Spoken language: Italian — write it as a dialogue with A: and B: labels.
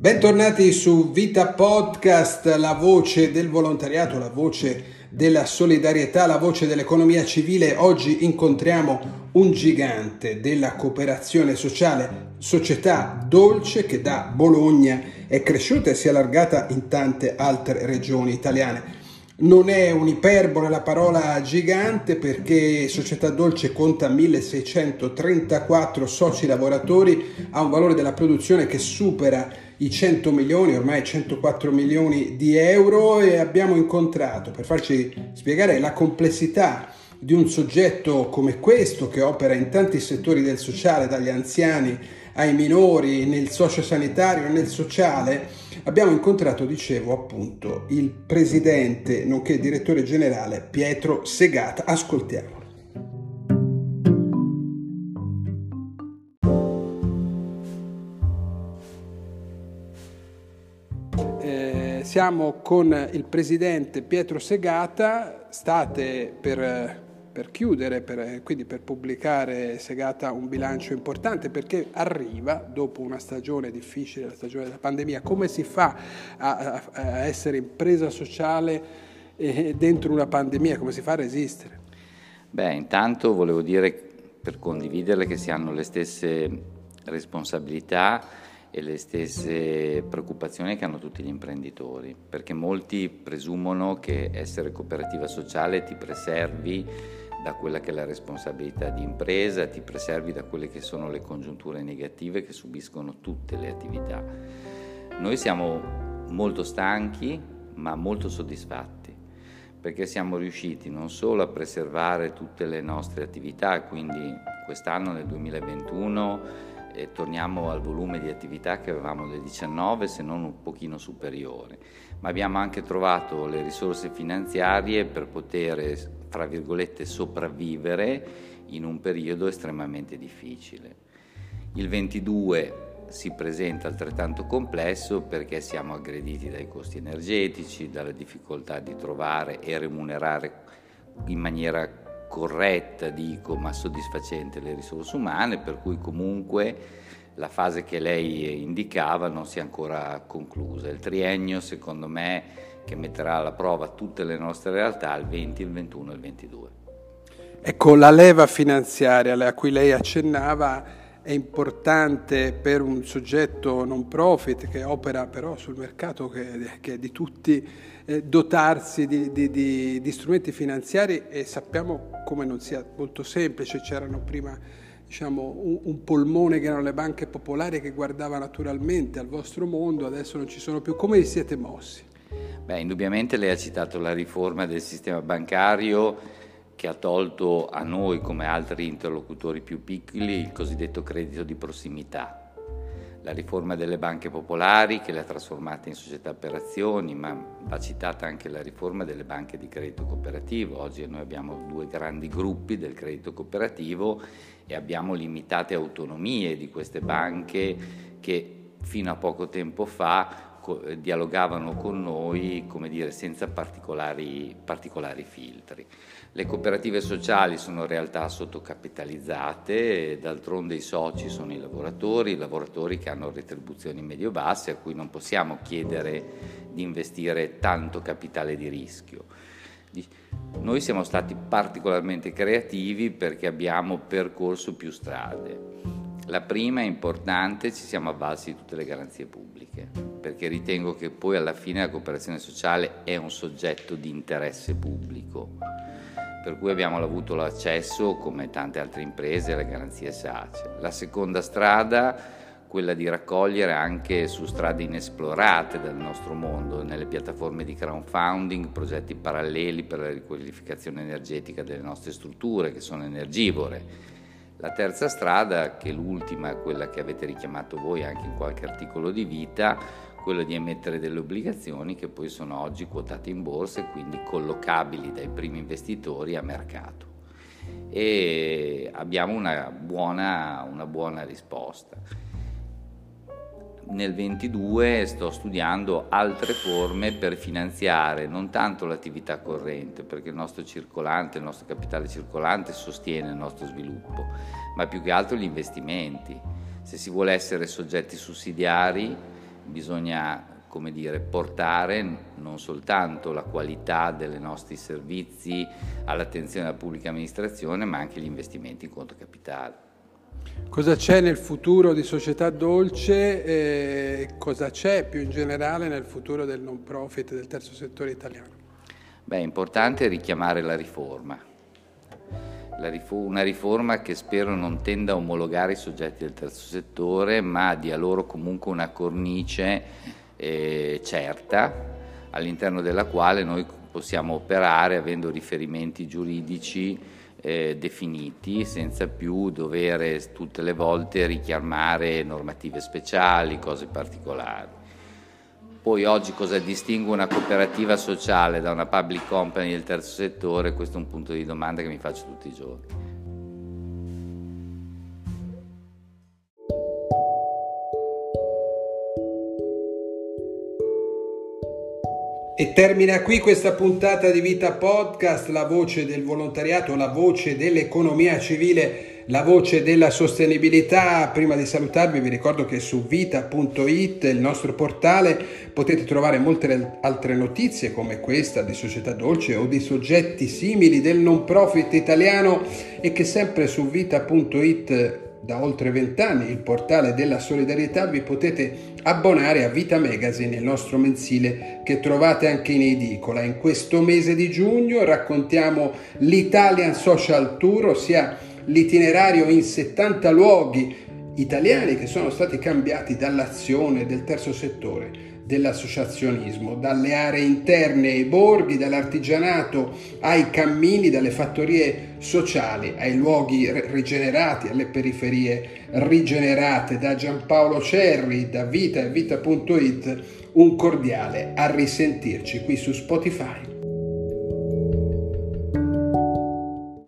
A: Bentornati su Vita Podcast, la voce del volontariato, la voce della solidarietà, la voce dell'economia civile. Oggi incontriamo un gigante della cooperazione sociale, società dolce che da Bologna è cresciuta e si è allargata in tante altre regioni italiane. Non è un'iperbole la parola gigante perché Società Dolce conta 1634 soci lavoratori, ha un valore della produzione che supera i 100 milioni, ormai 104 milioni di euro e abbiamo incontrato per farci spiegare la complessità di un soggetto come questo che opera in tanti settori del sociale, dagli anziani ai minori, nel sociosanitario nel sociale, abbiamo incontrato, dicevo appunto, il presidente nonché direttore generale Pietro Segata. Ascoltiamo. Siamo con il presidente Pietro Segata, state per per chiudere, per, quindi per pubblicare Segata un bilancio importante perché arriva dopo una stagione difficile, la stagione della pandemia, come si fa a, a, a essere impresa sociale eh, dentro una pandemia, come si fa a resistere?
B: Beh, intanto volevo dire per condividerle che si hanno le stesse responsabilità e le stesse preoccupazioni che hanno tutti gli imprenditori, perché molti presumono che essere cooperativa sociale ti preservi da quella che è la responsabilità di impresa, ti preservi da quelle che sono le congiunture negative che subiscono tutte le attività. Noi siamo molto stanchi ma molto soddisfatti perché siamo riusciti non solo a preservare tutte le nostre attività, quindi quest'anno nel 2021 eh, torniamo al volume di attività che avevamo nel 2019 se non un pochino superiore, ma abbiamo anche trovato le risorse finanziarie per poter fra virgolette, sopravvivere in un periodo estremamente difficile. Il 22 si presenta altrettanto complesso perché siamo aggrediti dai costi energetici, dalla difficoltà di trovare e remunerare in maniera corretta, dico, ma soddisfacente le risorse umane, per cui comunque la fase che lei indicava non si è ancora conclusa. Il triennio, secondo me, che metterà alla prova tutte le nostre realtà il 20, il 21 e il 22.
A: Ecco, la leva finanziaria a cui lei accennava è importante per un soggetto non profit che opera però sul mercato che, che è di tutti eh, dotarsi di, di, di, di, strumenti finanziari e sappiamo come non sia molto semplice, c'erano prima diciamo, un, un, polmone che erano le banche popolari che guardava naturalmente al vostro mondo, adesso non ci sono più, come vi siete mossi?
B: Beh, indubbiamente lei ha citato la riforma del sistema bancario che ha tolto a noi, come altri interlocutori più piccoli, il cosiddetto credito di prossimità. La riforma delle banche popolari che le ha trasformate in società per azioni, ma va citata anche la riforma delle banche di credito cooperativo. Oggi noi abbiamo due grandi gruppi del credito cooperativo e abbiamo limitate autonomie di queste banche che fino a poco tempo fa dialogavano con noi dire, senza particolari, particolari filtri. Le cooperative sociali sono realtà sottocapitalizzate, d'altronde i soci sono i lavoratori, i lavoratori che hanno retribuzioni medio-basse a cui non possiamo chiedere di investire tanto capitale di rischio. Noi siamo stati particolarmente creativi perché abbiamo percorso più strade. La prima è importante, ci siamo avvalsi di tutte le garanzie pubbliche, perché ritengo che poi alla fine la cooperazione sociale è un soggetto di interesse pubblico, per cui abbiamo avuto l'accesso, come tante altre imprese, alle garanzie SACE. La seconda strada, quella di raccogliere anche su strade inesplorate del nostro mondo, nelle piattaforme di crowdfunding, progetti paralleli per la riqualificazione energetica delle nostre strutture, che sono energivore la terza strada, che è l'ultima, quella che avete richiamato voi anche in qualche articolo di vita, quella di emettere delle obbligazioni che poi sono oggi quotate in borsa e quindi collocabili dai primi investitori a mercato. E abbiamo una buona, una buona risposta nel 22 sto studiando altre forme per finanziare non tanto l'attività corrente, perché il nostro circolante, il nostro capitale circolante sostiene il nostro sviluppo, ma più che altro gli investimenti. Se si vuole essere soggetti sussidiari bisogna come dire, portare non soltanto la qualità dei nostri servizi all'attenzione della pubblica amministrazione, ma anche gli investimenti in conto capitale.
A: Cosa c'è nel futuro di Società Dolce e cosa c'è più in generale nel futuro del non profit del terzo settore italiano?
B: Beh, è importante richiamare la riforma. una riforma che spero non tenda a omologare i soggetti del terzo settore, ma dia loro comunque una cornice eh, certa all'interno della quale noi possiamo operare avendo riferimenti giuridici eh, definiti senza più dover tutte le volte richiamare normative speciali, cose particolari. Poi oggi cosa distingue una cooperativa sociale da una public company del terzo settore? Questo è un punto di domanda che mi faccio tutti i giorni.
A: E termina qui questa puntata di Vita Podcast, la voce del volontariato, la voce dell'economia civile, la voce della sostenibilità. Prima di salutarvi vi ricordo che su vita.it, il nostro portale, potete trovare molte altre notizie come questa di Società Dolce o di soggetti simili del non profit italiano e che sempre su vita.it da oltre vent'anni il portale della solidarietà, vi potete abbonare a Vita Magazine, il nostro mensile che trovate anche in edicola. In questo mese di giugno raccontiamo l'Italian Social Tour, ossia l'itinerario in 70 luoghi italiani che sono stati cambiati dall'azione del terzo settore dell'associazionismo, dalle aree interne ai borghi, dall'artigianato ai cammini, dalle fattorie sociali ai luoghi rigenerati, alle periferie rigenerate da Giampaolo Cerri, da Vita e Vita.it, un cordiale a risentirci qui su Spotify.